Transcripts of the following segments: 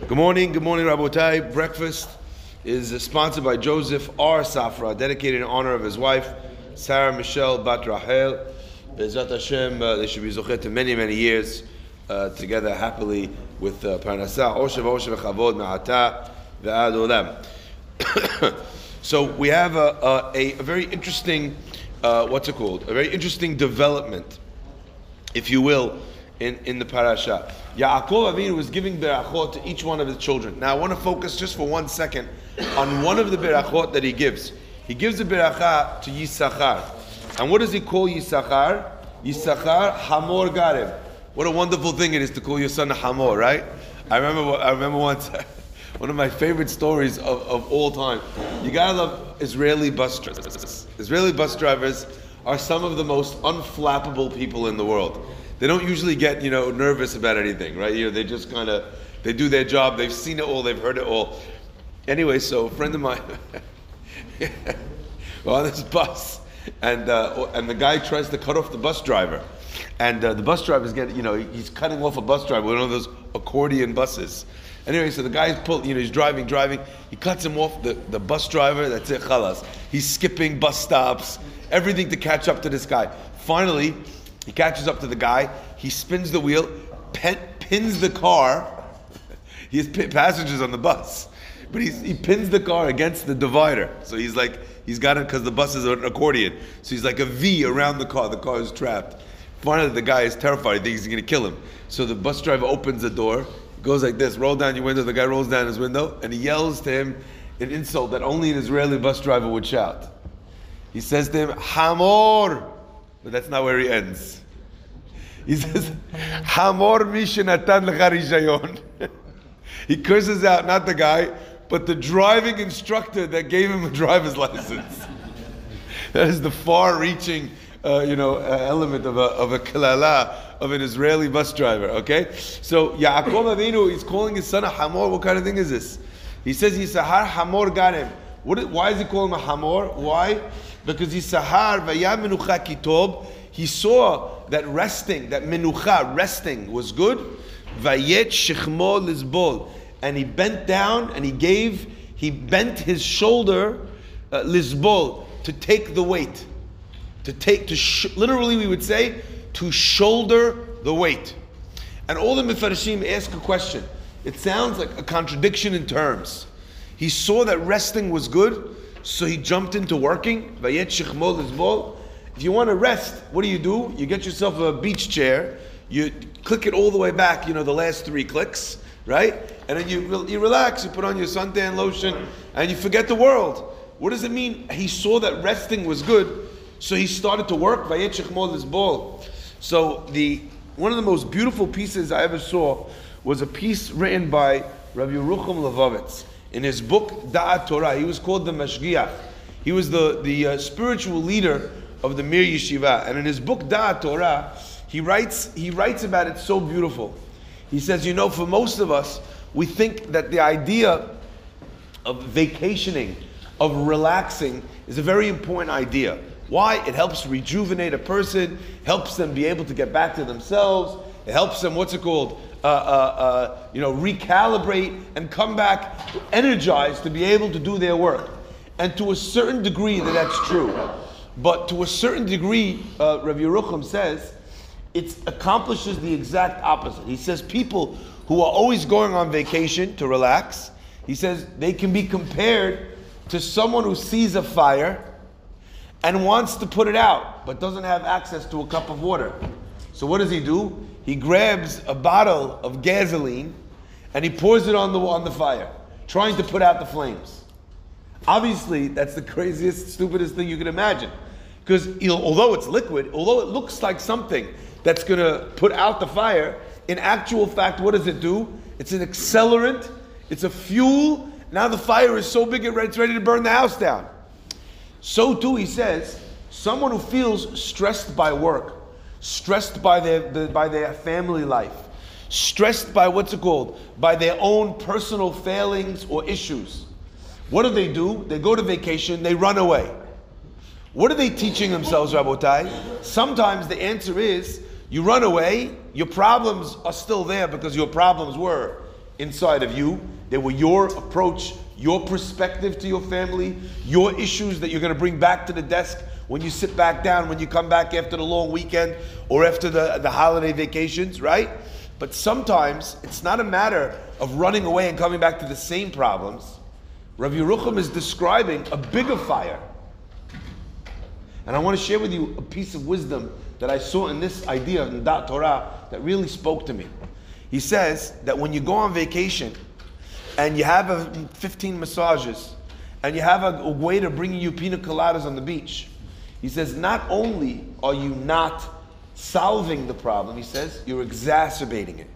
Good morning, good morning, Rabotai. Breakfast is sponsored by Joseph R. Safra, dedicated in honor of his wife, Sarah Michelle Bat Rahel. Bezrat Hashem, uh, they should be zochet to many, many years uh, together happily with uh, Parnasah, Chavod, Ve'ad Olam. So we have a, a, a very interesting, uh, what's it called? A very interesting development, if you will, in, in the parasha. Yaakov Avinu was giving berachot to each one of his children. Now I want to focus just for one second on one of the berachot that he gives. He gives a beracha to Yisachar. And what does he call Yisachar? Yisachar Hamor Garem. What a wonderful thing it is to call your son Hamor, right? I remember, I remember once, one of my favorite stories of, of all time. You gotta love Israeli bus drivers. Israeli bus drivers are some of the most unflappable people in the world they don't usually get you know nervous about anything, right? You know, they just kind of they do their job. They've seen it all. They've heard it all. Anyway, so a friend of mine, on this bus, and uh, and the guy tries to cut off the bus driver, and uh, the bus driver is getting you know he's cutting off a bus driver, one of those accordion buses. Anyway, so the guy's pull, you know, he's driving, driving. He cuts him off. The, the bus driver, that's it, chalas. He's skipping bus stops, everything to catch up to this guy. Finally, he catches up to the guy. He spins the wheel, pins the car. he has passengers on the bus, but he pins the car against the divider. So he's like, he's got it because the bus is an accordion. So he's like a V around the car. The car is trapped. Finally, the guy is terrified. He thinks he's going to kill him. So the bus driver opens the door, goes like this, roll down your window. The guy rolls down his window, and he yells to him an insult that only an Israeli bus driver would shout. He says to him, Hamor! But that's not where he ends. He says, Hamor mishinatan lecharishayon. He curses out not the guy, but the driving instructor that gave him a driver's license. that is the far-reaching, uh, you know, uh, element of a of a kalala of an Israeli bus driver. Okay, so Yaakov Avinu is calling his son a hamor. What kind of thing is this? He says Yisahar hamor garem. What? Why is he calling him a hamor? Why? Because vayar menucha kitob. He saw that resting, that menucha, resting was good. Vayet shechmo lizbol. And he bent down and he gave, he bent his shoulder, uh, lizbol, to take the weight. To take, to sh- literally we would say, to shoulder the weight. And all the Mefarshim ask a question. It sounds like a contradiction in terms. He saw that resting was good, so he jumped into working. If you want to rest, what do you do? You get yourself a beach chair, you click it all the way back, you know, the last three clicks, right? And then you, you relax, you put on your suntan lotion, and you forget the world. What does it mean? He saw that resting was good, so he started to work. So the one of the most beautiful pieces I ever saw was a piece written by Rabbi Yerucham Levovitz in his book Da'at Torah. He was called the Mashgiach. He was the, the uh, spiritual leader of the Mir Yeshiva. And in his book Da'at Torah, he writes, he writes about it so beautiful. He says, you know, for most of us, we think that the idea of vacationing, of relaxing, is a very important idea. Why? It helps rejuvenate a person, helps them be able to get back to themselves. It helps them, what's it called? Uh, uh, uh, you know, recalibrate and come back energized to be able to do their work. And to a certain degree, that that's true. But to a certain degree, uh, Rav Yerucham says, it accomplishes the exact opposite. He says people who are always going on vacation to relax, he says they can be compared to someone who sees a fire and wants to put it out, but doesn't have access to a cup of water. So what does he do? He grabs a bottle of gasoline and he pours it on the, on the fire, trying to put out the flames. Obviously, that's the craziest, stupidest thing you can imagine. Because although it's liquid, although it looks like something that's going to put out the fire, in actual fact, what does it do? It's an accelerant, it's a fuel. Now the fire is so big it's ready to burn the house down. So too, he says, someone who feels stressed by work, stressed by their, by their family life, stressed by what's it called? By their own personal failings or issues. What do they do? They go to vacation, they run away. What are they teaching themselves, Rabotai? Sometimes the answer is you run away, your problems are still there because your problems were inside of you. They were your approach, your perspective to your family, your issues that you're going to bring back to the desk when you sit back down, when you come back after the long weekend or after the, the holiday vacations, right? But sometimes it's not a matter of running away and coming back to the same problems. Rav Yerucham is describing a bigger fire. And I want to share with you a piece of wisdom that I saw in this idea in Da'at Torah that really spoke to me. He says that when you go on vacation and you have a 15 massages and you have a, a waiter bringing you pina coladas on the beach, he says, not only are you not solving the problem, he says, you're exacerbating it.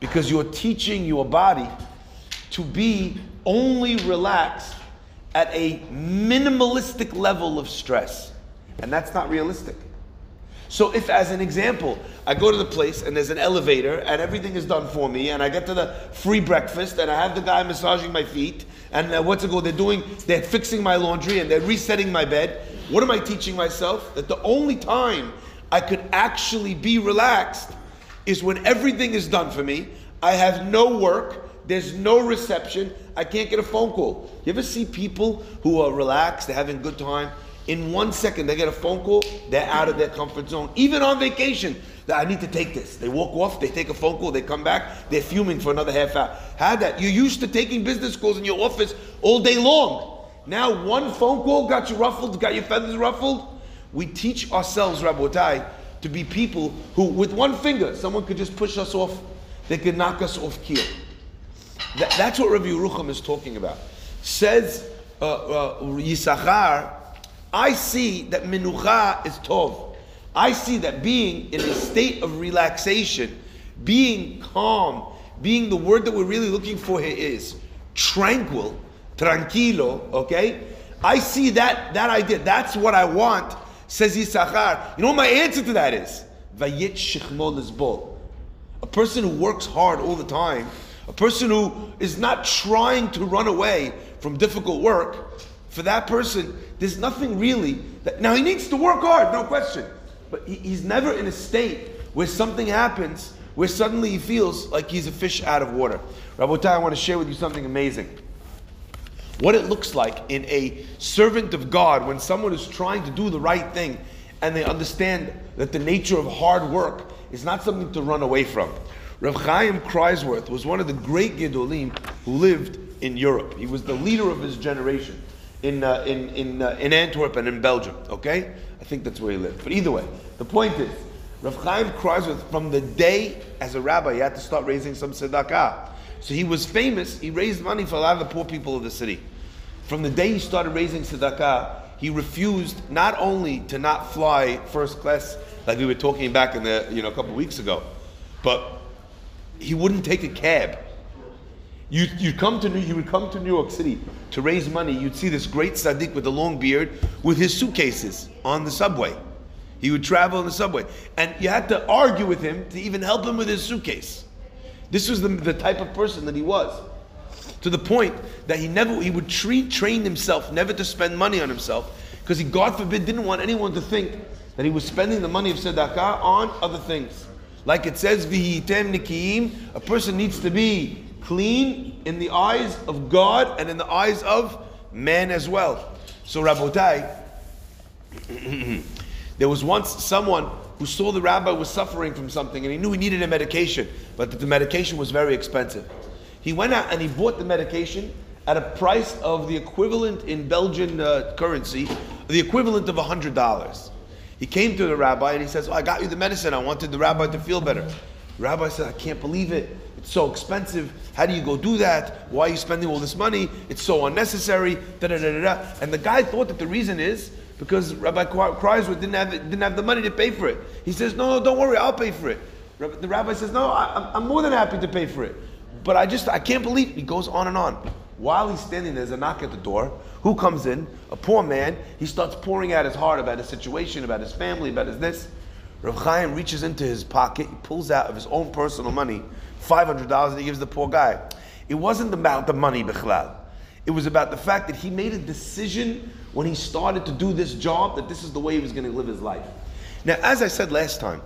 Because you're teaching your body to be only relaxed at a minimalistic level of stress. And that's not realistic. So if, as an example, I go to the place and there's an elevator and everything is done for me and I get to the free breakfast and I have the guy massaging my feet and uh, what's it? They're doing, they're fixing my laundry and they're resetting my bed. What am I teaching myself? That the only time I could actually be relaxed is when everything is done for me. I have no work. There's no reception. I can't get a phone call. You ever see people who are relaxed, they're having a good time, in one second, they get a phone call, they're out of their comfort zone. Even on vacation, that I need to take this. They walk off, they take a phone call, they come back, they're fuming for another half hour. Had that. You're used to taking business calls in your office all day long. Now, one phone call got you ruffled, got your feathers ruffled. We teach ourselves, Rabotai, to be people who, with one finger, someone could just push us off, they could knock us off keel. That, that's what Rabbi Yerucham is talking about. Says uh, uh, Yisachar, I see that minucha is tov. I see that being in a state of relaxation, being calm, being the word that we're really looking for here is tranquil, tranquilo, okay? I see that that idea. That's what I want, says Yisachar. You know what my answer to that is? Vayit shichmo A person who works hard all the time, a person who is not trying to run away from difficult work, for that person, there's nothing really that. Now he needs to work hard, no question, but he, he's never in a state where something happens where suddenly he feels like he's a fish out of water. Rabotai, I want to share with you something amazing. What it looks like in a servant of God when someone is trying to do the right thing and they understand that the nature of hard work is not something to run away from. Rav Chaim Kreiswirth was one of the great Gedolim who lived in Europe. He was the leader of his generation in, uh, in, in, uh, in Antwerp and in Belgium, okay? I think that's where he lived. But either way, the point is, Rav Chaim Kreiswirth, from the day as a rabbi, he had to start raising some tzedakah. So he was famous, he raised money for a lot of the poor people of the city. From the day he started raising tzedakah, he refused not only to not fly first class, like we were talking back in the, you know, a couple weeks ago, but he wouldn't take a cab you, you'd come to New, you would come to New York City to raise money. You'd see this great tzaddik with a long beard with his suitcases on the subway. He would travel in the subway, and you had to argue with him to even help him with his suitcase. This was the, the type of person that he was, to the point that he never he would treat, train himself never to spend money on himself because he, God forbid, didn't want anyone to think that he was spending the money of tzedakah on other things. Like it says, "Vihitem nikiim," a person needs to be clean in the eyes of God and in the eyes of man as well. So, Rabotai, there was once someone who saw the rabbi was suffering from something and he knew he needed a medication, but that the medication was very expensive. He went out and he bought the medication at a price of the equivalent in Belgian uh, currency, the equivalent of $100. He came to the rabbi and he says, oh, I got you the medicine. I wanted the rabbi to feel better. The rabbi said, I can't believe it. It's so expensive. How do you go do that? Why are you spending all this money? It's so unnecessary. Da, da, da, da, And the guy thought that the reason is because Rabbi Kreiswirth didn't have, didn't have the money to pay for it. He says, No, no, don't worry, I'll pay for it. The rabbi says, No, I, I'm more than happy to pay for it. But I just, I can't believe. He goes on and on. While he's standing there, there's a knock at the door. Who comes in? A poor man. He starts pouring out his heart about his situation, about his family, about his this. Rav Chaim reaches into his pocket, he pulls out of his own personal money $500 and he gives the poor guy. It wasn't about the money, Bichlal. It was about the fact that he made a decision when he started to do this job that this is the way he was going to live his life. Now, as I said last time,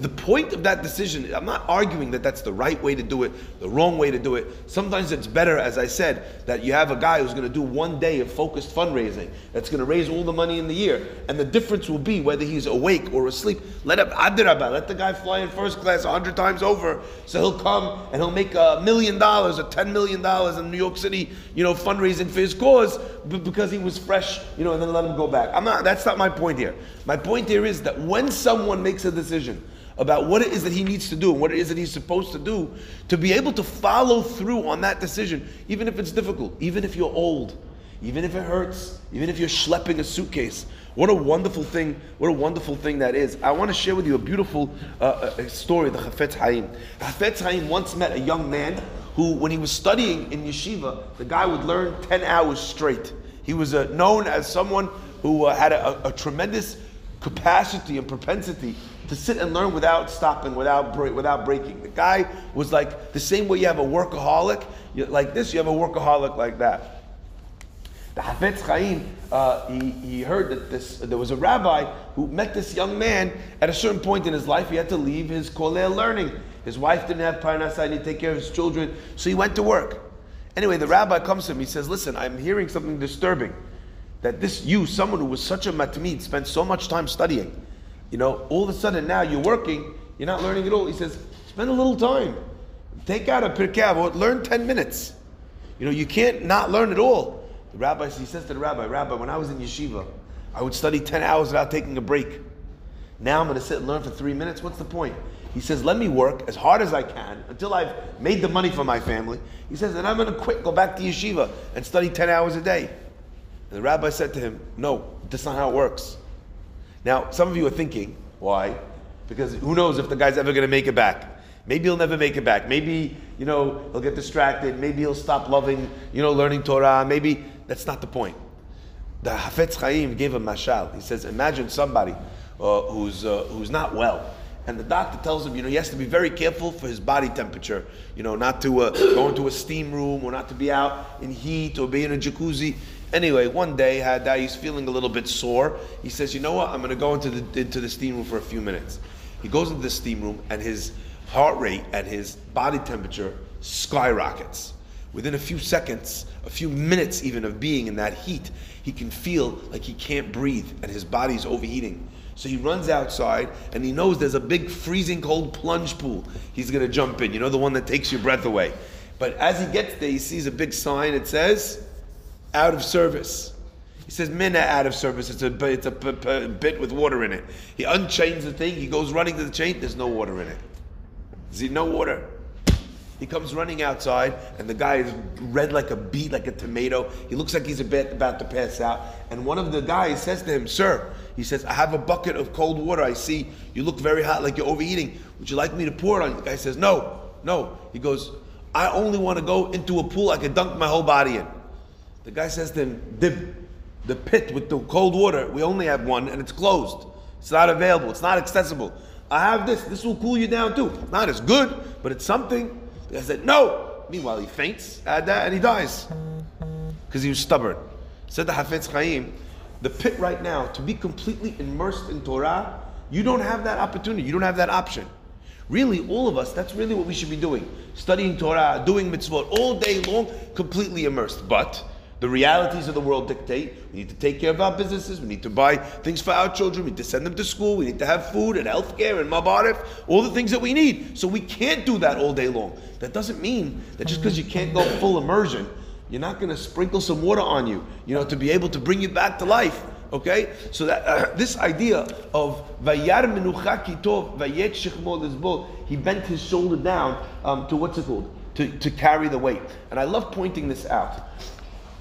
the point of that decision, I'm not arguing that that's the right way to do it, the wrong way to do it. Sometimes it's better, as I said, that you have a guy who's going to do one day of focused fundraising that's going to raise all the money in the year. And the difference will be whether he's awake or asleep. Let him, let the guy fly in first class a hundred times over. So he'll come and he'll make a million dollars or ten million dollars in New York City, you know, fundraising for his cause because he was fresh, you know, and then let him go back. I'm not, that's not my point here. My point here is that when someone makes a decision about what it is that he needs to do and what it is that he's supposed to do, to be able to follow through on that decision, even if it's difficult, even if you're old, even if it hurts, even if you're schlepping a suitcase. What a wonderful thing! What a wonderful thing that is. I want to share with you a beautiful uh, a story. The Chafetz Haim. Chafetz Haim once met a young man who, when he was studying in yeshiva, the guy would learn ten hours straight. He was uh, known as someone who uh, had a, a, a tremendous capacity and propensity to sit and learn without stopping, without break, without breaking. The guy was like the same way you have a workaholic like this, you have a workaholic like that. The Hafetz Chaim, uh, he, he heard that this, there was a rabbi who met this young man at a certain point in his life. He had to leave his kollel learning. His wife didn't have parnasah, to take care of his children, so he went to work. Anyway, the rabbi comes to him. He says, "Listen, I'm hearing something disturbing. That this you, someone who was such a matmid, spent so much time studying, you know, all of a sudden now you're working, you're not learning at all." He says, "Spend a little time. Take out a Pirkei learn ten minutes. You know, you can't not learn at all." The rabbi, he says to the rabbi, Rabbi, when I was in yeshiva, I would study 10 hours without taking a break. Now I'm going to sit and learn for three minutes. What's the point? He says, let me work as hard as I can until I've made the money for my family. He says, and I'm going to quit, go back to yeshiva and study 10 hours a day. And the rabbi said to him, no, that's not how it works. Now, some of you are thinking, why? Because who knows if the guy's ever going to make it back. Maybe he'll never make it back. Maybe, you know, he'll get distracted. Maybe he'll stop loving, you know, learning Torah. Maybe that's not the point. The Hafetz Chaim gave a mashal. He says, imagine somebody uh, who's, uh, who's not well. And the doctor tells him, you know, he has to be very careful for his body temperature. You know, not to uh, go into a steam room or not to be out in heat or be in a jacuzzi. Anyway, one day had that he's feeling a little bit sore. He says, you know what? I'm going to go into the into the steam room for a few minutes. He goes into the steam room and his heart rate and his body temperature skyrockets. Within a few seconds, a few minutes even of being in that heat, he can feel like he can't breathe and his body's overheating. So he runs outside and he knows there's a big freezing cold plunge pool. He's to jump in, you know, the one that takes your breath away. But as he gets there, he sees a big sign. It says, out of service. He says, Minna out of service. It's a, it's a p- p- bit with water in it. He unchains the thing. He goes running to the chain. There's no water in it. There's no water. He comes running outside, and the guy is red like a beet, like a tomato. He looks like he's a bit about to pass out. And one of the guys says to him, Sir, he says, I have a bucket of cold water. I see you look very hot, like you're overeating. Would you like me to pour it on you? The guy says, No, no. He goes, I only want to go into a pool I can dunk my whole body in. The guy says to him, the, the pit with the cold water, we only have one, and it's closed. It's not available. It's not accessible. I have this. This will cool you down too. Not as good, but it's something. I said, no. Meanwhile, he faints at that and he dies because he was stubborn. Said the Hafetz Chaim, the pit right now, to be completely immersed in Torah, you don't have that opportunity. You don't have that option. Really, all of us, that's really what we should be doing. Studying Torah, doing mitzvot all day long, completely immersed. But the realities of the world dictate we need to take care of our businesses, we need to buy things for our children, we need to send them to school, we need to have food and health care and mabarif, all the things that we need. So we can't do that all day long. That doesn't mean that just because you can't go full immersion, you're not going to sprinkle some water on you, you know, to be able to bring you back to life. Okay, so that uh, this idea of vayar menucha vayet shechmo he bent his shoulder down um, to what's it called to, to carry the weight, and I love pointing this out.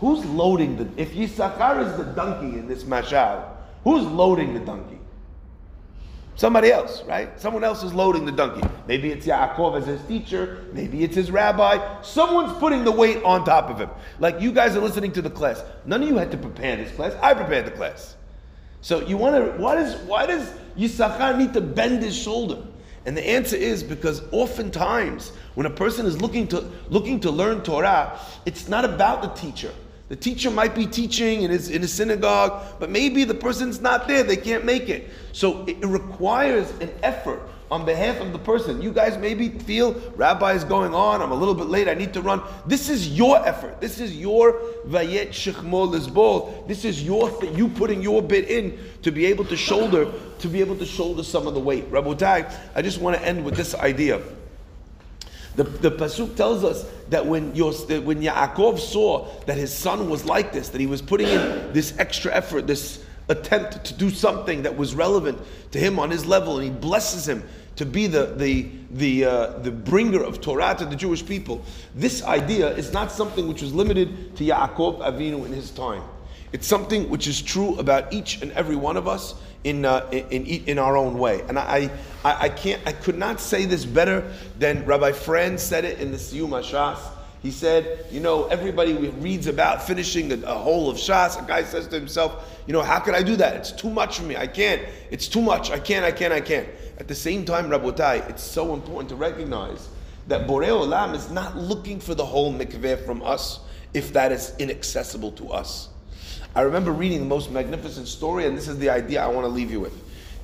Who's loading the? If Yisachar is the donkey in this mashal, who's loading the donkey? Somebody else, right? Someone else is loading the donkey. Maybe it's Yaakov as his teacher. Maybe it's his rabbi. Someone's putting the weight on top of him. Like you guys are listening to the class. None of you had to prepare this class. I prepared the class. So you want to? Why does why does Yisachar need to bend his shoulder? And the answer is because oftentimes when a person is looking to looking to learn Torah, it's not about the teacher. The teacher might be teaching in his in a synagogue, but maybe the person's not there, they can't make it. So it requires an effort on behalf of the person. You guys maybe feel Rabbi is going on, I'm a little bit late, I need to run. This is your effort. This is your Vayet Shechmo Lizbol. This is your you putting your bit in to be able to shoulder, to be able to shoulder some of the weight. Rabotai, I just want to end with this idea. The, the pasuk tells us that when when Yaakov saw that his son was like this, that he was putting in this extra effort, this attempt to do something that was relevant to him on his level, and he blesses him to be the the the uh, the bringer of Torah to the Jewish people. This idea is not something which was limited to Yaakov Avinu in his time. It's something which is true about each and every one of us in, uh, in, in, our own way. And I, I, I, can't, I could not say this better than Rabbi Friend said it in the Siyum HaShas. He said, you know, everybody reads about finishing a, a, whole of Shas. A guy says to himself, you know, how can I do that? It's too much for me. I can't. It's too much. I can't, I can't, I can't. At the same time, Rabotai, it's so important to recognize that Borei Olam is not looking for the whole mikveh from us if that is inaccessible to us. I remember reading the most magnificent story, and this is the idea I want to leave you with.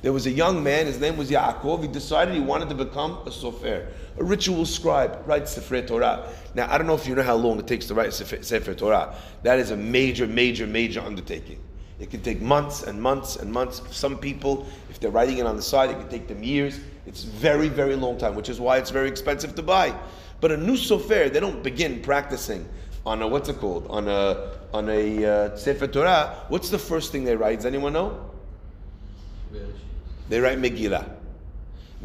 There was a young man, his name was Yaakov. He decided he wanted to become a sofer, a ritual scribe, write Sefer Torah. Now, I don't know if you know how long it takes to write Sefer, Torah. That is a major, major, major undertaking. It can take months and months and months. Some people, if they're writing it on the side, it can take them years. It's very, very long time, which is why it's very expensive to buy. But a new sofer, they don't begin practicing on a what's it called on a on a uh, Sefer Torah. What's the first thing they write? Does anyone know? They write Megillah.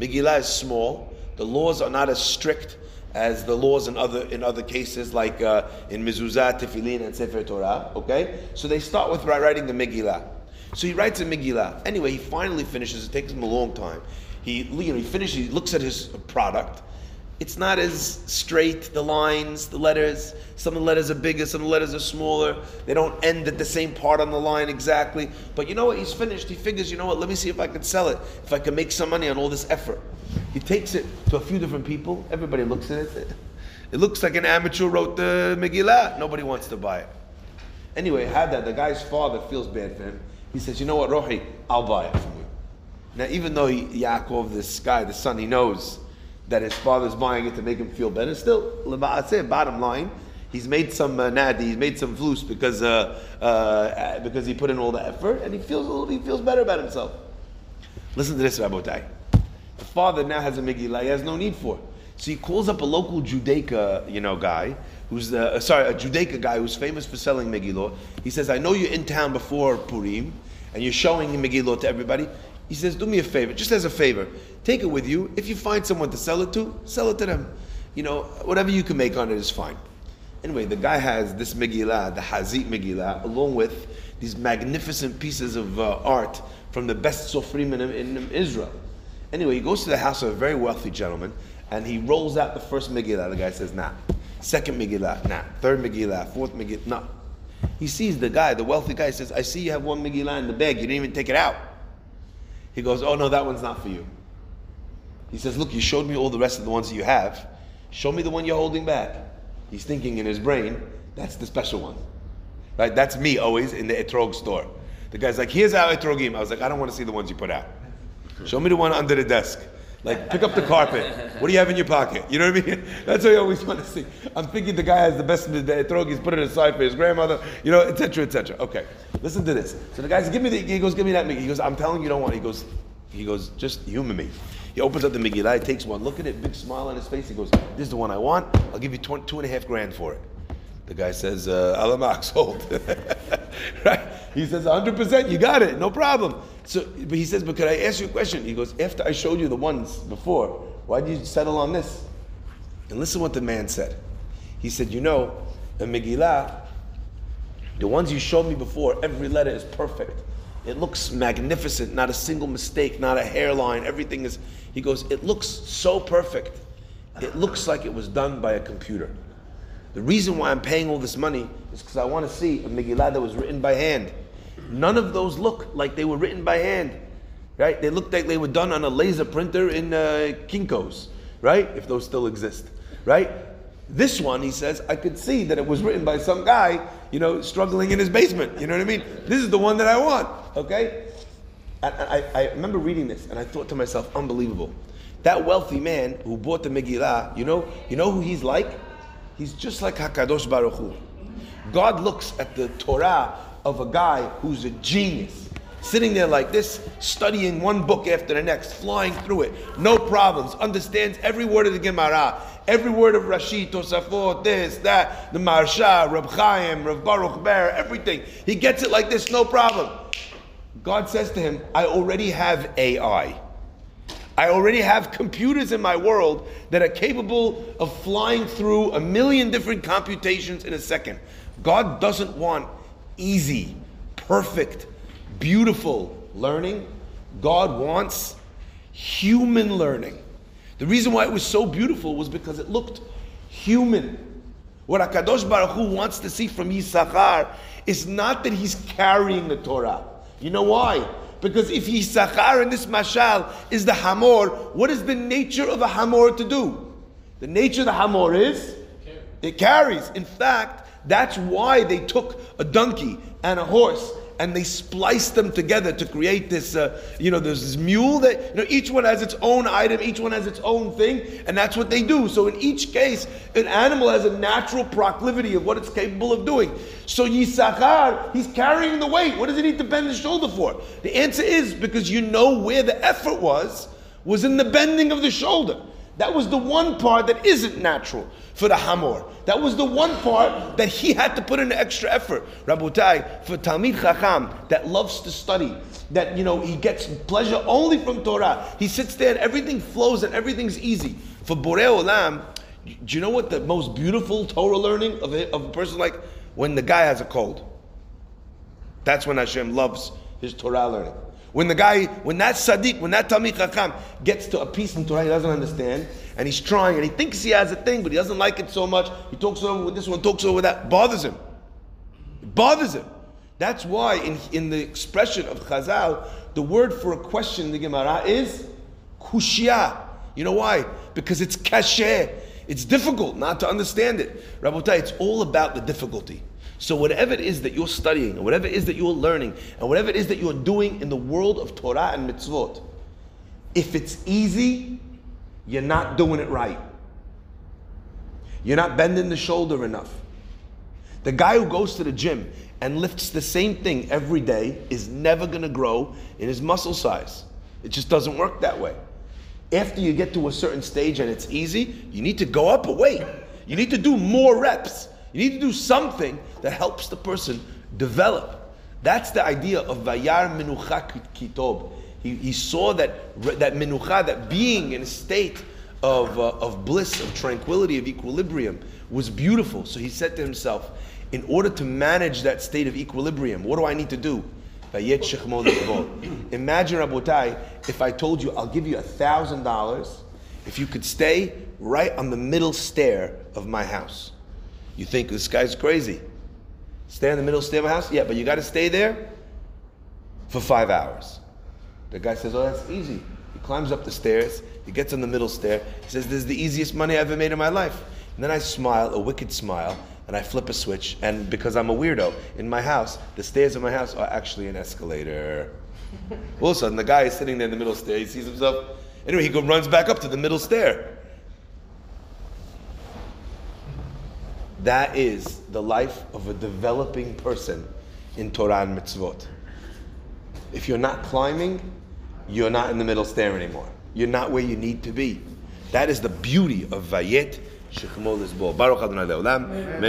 Megillah is small. The laws are not as strict as the laws in other in other cases, like uh, in Mezuzah, Tefillin, and Sefer Torah. Okay, so they start with writing the Megillah. So he writes a Megillah. Anyway, he finally finishes. It takes him a long time. He you know he finishes. He looks at his product it's not as straight, the lines, the letters. Some of the letters are bigger, some of the letters are smaller. They don't end at the same part on the line exactly. But you know what? He's finished. He figures, you know what? Let me see if I can sell it, if I can make some money on all this effort. He takes it to a few different people. Everybody looks at it. It looks like an amateur wrote the Megillah. Nobody wants to buy it. Anyway, had that. The guy's father feels bad for him. He says, you know what, Rohi, I'll buy it from you. Now, even though he, Yaakov, this guy, the son, he knows that his father's buying it to make him feel better. Still, bottom line, he's made some uh, nadi, he's made some flus because uh, uh, because he put in all the effort, and he feels a little, he feels better about himself. Listen to this, Rabotai. The father now has a Megillah, he has no need for. So he calls up a local Judaica, you know, guy who's the uh, sorry, a Judaica guy who's famous for selling Megillah. He says, "I know you're in town before Purim, and you're showing Megillah to everybody. He says, do me a favor, just as a favor, take it with you. If you find someone to sell it to, sell it to them. You know, whatever you can make on it is fine. Anyway, the guy has this Megillah, the Hazit Megillah, along with these magnificent pieces of uh, art from the best Sofrim in, in, Israel. Anyway, he goes to the house of a very wealthy gentleman and he rolls out the first Megillah. The guy says, nah. Second Megillah, nah. Third Megillah, fourth Megillah, nah. He sees the guy, the wealthy guy says, I see you have one Megillah in the bag, you didn't even take it out. He goes, Oh, no, that one's not for you. He says, Look, you showed me all the rest of the ones you have. Show me the one you're holding back. He's thinking in his brain, That's the special one. Right? That's me always in the etrog store. The guy's like, Here's our etrogim. I was like, I don't want to see the ones you put out. Show me the one under the desk. Like, pick up the carpet. What do you have in your pocket? You know what I mean? That's what I always want to see. I'm thinking the guy has the best in the day. etrog. He's put it aside for his grandmother. You know, etc. etc. Okay, listen to this. So the guy says, "Give me the." He goes, "Give me that." He goes, "I'm telling you, you don't want." It. He goes, "He goes, just humor me." He opens up the Megillah, he takes one, look at it, big smile on his face. He goes, "This is the one I want. I'll give you two, two and a half grand for it." The guy says, uh, Alamak, sold. right? He says, 100%, you got it, no problem. So, but he says, but could I ask you a question? He goes, after I showed you the ones before, why did you settle on this? And listen what the man said. He said, you know, in Megillah, the ones you showed me before, every letter is perfect. It looks magnificent, not a single mistake, not a hairline, everything is, he goes, it looks so perfect. It looks like it was done by a computer. The reason why I'm paying all this money is because I want to see a Megillah that was written by hand. None of those look like they were written by hand, right? They look like they were done on a laser printer in uh, Kinko's, right? If those still exist, right? This one, he says, I could see that it was written by some guy, you know, struggling in his basement. You know what I mean? This is the one that I want, okay? I, I, I remember reading this and I thought to myself, unbelievable that wealthy man who bought the Megillah, you know, you know who he's like? He's just like Hakadosh Baruch Hu. God looks at the Torah of a guy who's a genius, sitting there like this, studying one book after the next, flying through it, no problems, understands every word of the Gemara, every word of Rashi, Tosafot, this, that, the Maharsha, Reb Chaim, Reb Baruch Ber, everything. He gets it like this, no problem. God says to him, I already have AI. I already have computers in my world that are capable of flying through a million different computations in a second. God doesn't want easy, perfect, beautiful learning. God wants human learning. The reason why it was so beautiful was because it looked human. What Akadosh Baruch Hu wants to see from Yisachar is not that he's carrying the Torah. You know why? Because if Yisachar in this mashal is the hamor, what is the nature of a hamor to do? The nature of the hamor is it carries. In fact, that's why they took a donkey and a horse and they spliced them together to create this, uh, you know, there's this mule that, you know, each one has its own item, each one has its own thing, and that's what they do. So in each case, an animal has a natural proclivity of what it's capable of doing. So Yisachar, he's carrying the weight. What does he need to bend his shoulder for? The answer is because you know where the effort was, was in the bending of the shoulder. That was the one part that isn't natural for the Hamor. That was the one part that he had to put in extra effort. Rabotai, for Talmid Chacham that loves to study, that you know he gets pleasure only from Torah. He sits there and everything flows and everything's easy. For Borei Olam, do you know what the most beautiful Torah learning of a, of a person like when the guy has a cold? That's when Hashem loves his Torah learning. When the guy, when that Sadiq, when that Talmid Chacham gets to a piece in Torah he doesn't understand, and he's trying, and he thinks he has a thing, but he doesn't like it so much, he talks over with this one, talks over with that, bothers him. It bothers him. That's why in, in the expression of Chazal, the word for a question in the Gemara is kushia. You know why? Because it's kasher. It's difficult not to understand it. Rabotai, it's all about the difficulty. So whatever it is that you're studying, and whatever it is that you're learning, and whatever it is that you're doing in the world of Torah and mitzvot, if it's easy, you're not doing it right. You're not bending the shoulder enough. The guy who goes to the gym and lifts the same thing every day is never going to grow in his muscle size. It just doesn't work that way. After you get to a certain stage and it's easy, you need to go up a weight. You need to do more reps. You need to do something that helps the person develop. That's the idea of Vayar Menucha Kitob. He, he saw that, that Menucha, that being in a state of, uh, of bliss, of tranquility, of equilibrium, was beautiful. So he said to himself, in order to manage that state of equilibrium, what do I need to do? Imagine, Rabotai, if I told you I'll give you a thousand dollars if you could stay right on the middle stair of my house. You think this guy's crazy. Stay in the middle stair of my house? Yeah, but you got to stay there for five hours. The guy says, Oh, that's easy. He climbs up the stairs, he gets on the middle stair, he says, This is the easiest money I've ever made in my life. And then I smile, a wicked smile, and I flip a switch, and because I'm a weirdo, in my house, the stairs of my house are actually an escalator. All of a sudden, the guy is sitting there in the middle stair, he sees himself. Anyway, he runs back up to the middle stair. That is the life of a developing person in Torah and mitzvot. If you're not climbing, you're not in the middle stair anymore. You're not where you need to be. That is the beauty of Vayet Shechmol Baruch Adonai Le'olam. Amen.